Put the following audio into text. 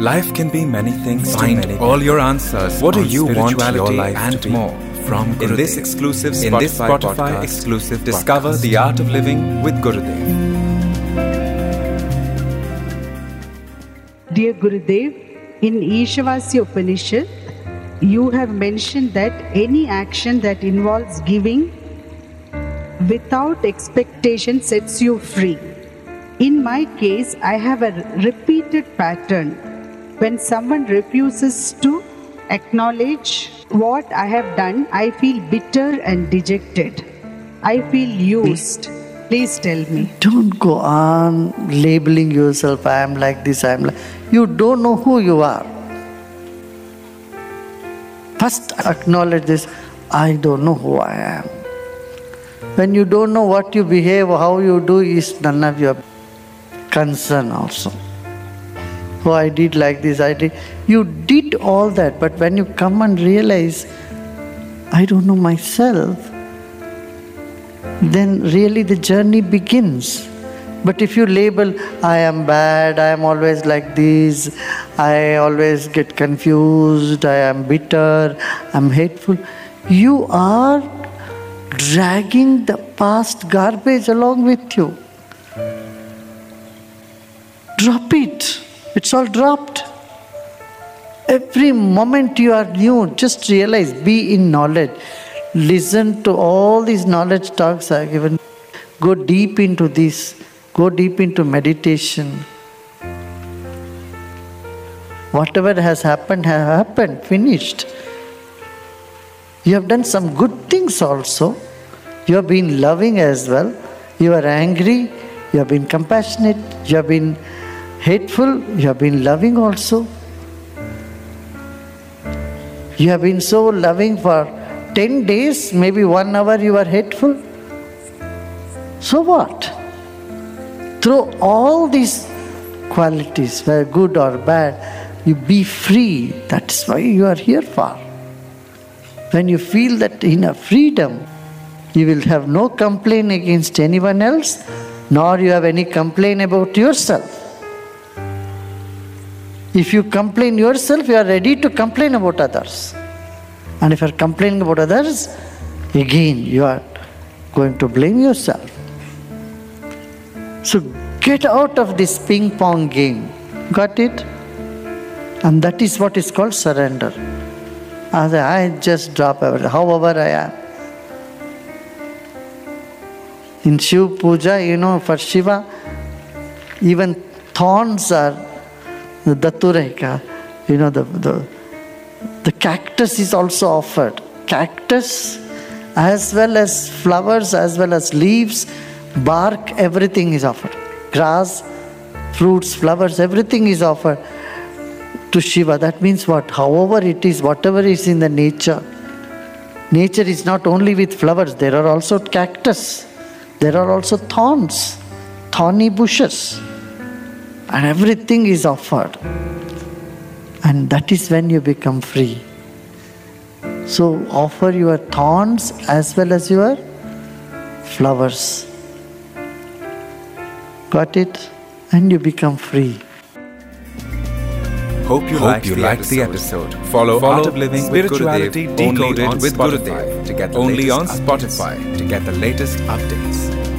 Life can be many things Find to many all your answers What do you want your spirituality life and to be? more from In this exclusive Spotify, In this Spotify podcast, exclusive discover podcast. the art of living with Gurudev. Dear Gurudev, in Ishavasya Upanishad, you have mentioned that any action that involves giving without expectation sets you free. In my case, I have a repeated pattern. When someone refuses to acknowledge what I have done, I feel bitter and dejected. I feel used. Please tell me. Don't go on labeling yourself, I am like this, I am like. You don't know who you are. First, acknowledge this I don't know who I am. When you don't know what you behave, how you do, is none of your concern also. Oh, I did like this, I did. You did all that, but when you come and realize, I don't know myself, then really the journey begins. But if you label, I am bad, I am always like this, I always get confused, I am bitter, I'm hateful, you are dragging the past garbage along with you. Drop it, it's all dropped. Every moment you are new, just realize, be in knowledge. Listen to all these knowledge talks I have given. Go deep into this. Go deep into meditation. Whatever has happened, has happened, finished. You have done some good things also. You have been loving as well. You are angry. You have been compassionate. You have been hateful. You have been loving also. You have been so loving for 10 days, maybe one hour you are hateful. So what? Through all these qualities, whether good or bad, you be free. That's why you are here for. When you feel that inner freedom, you will have no complaint against anyone else, nor you have any complaint about yourself. If you complain yourself, you are ready to complain about others. And if you are complaining about others, again you are going to blame yourself. So get out of this ping pong game. Got it? And that is what is called surrender. As I just drop everything, however I am. In Shiv Puja, you know, for Shiva, even thorns are the datureka, you know, the, the, the cactus is also offered. Cactus, as well as flowers, as well as leaves, bark, everything is offered. Grass, fruits, flowers, everything is offered to Shiva. That means what? However it is, whatever is in the nature. Nature is not only with flowers, there are also cactus, there are also thorns, thorny bushes, and everything is offered. And that is when you become free. So offer your thorns as well as your flowers. Got it? And you become free. Hope you Hope liked you the, liked episode. the episode. Follow, Follow Art of Living Spirituality with Gurudev Decoded only on with Spotify Gurudev to get the only on updates. Spotify to get the latest updates.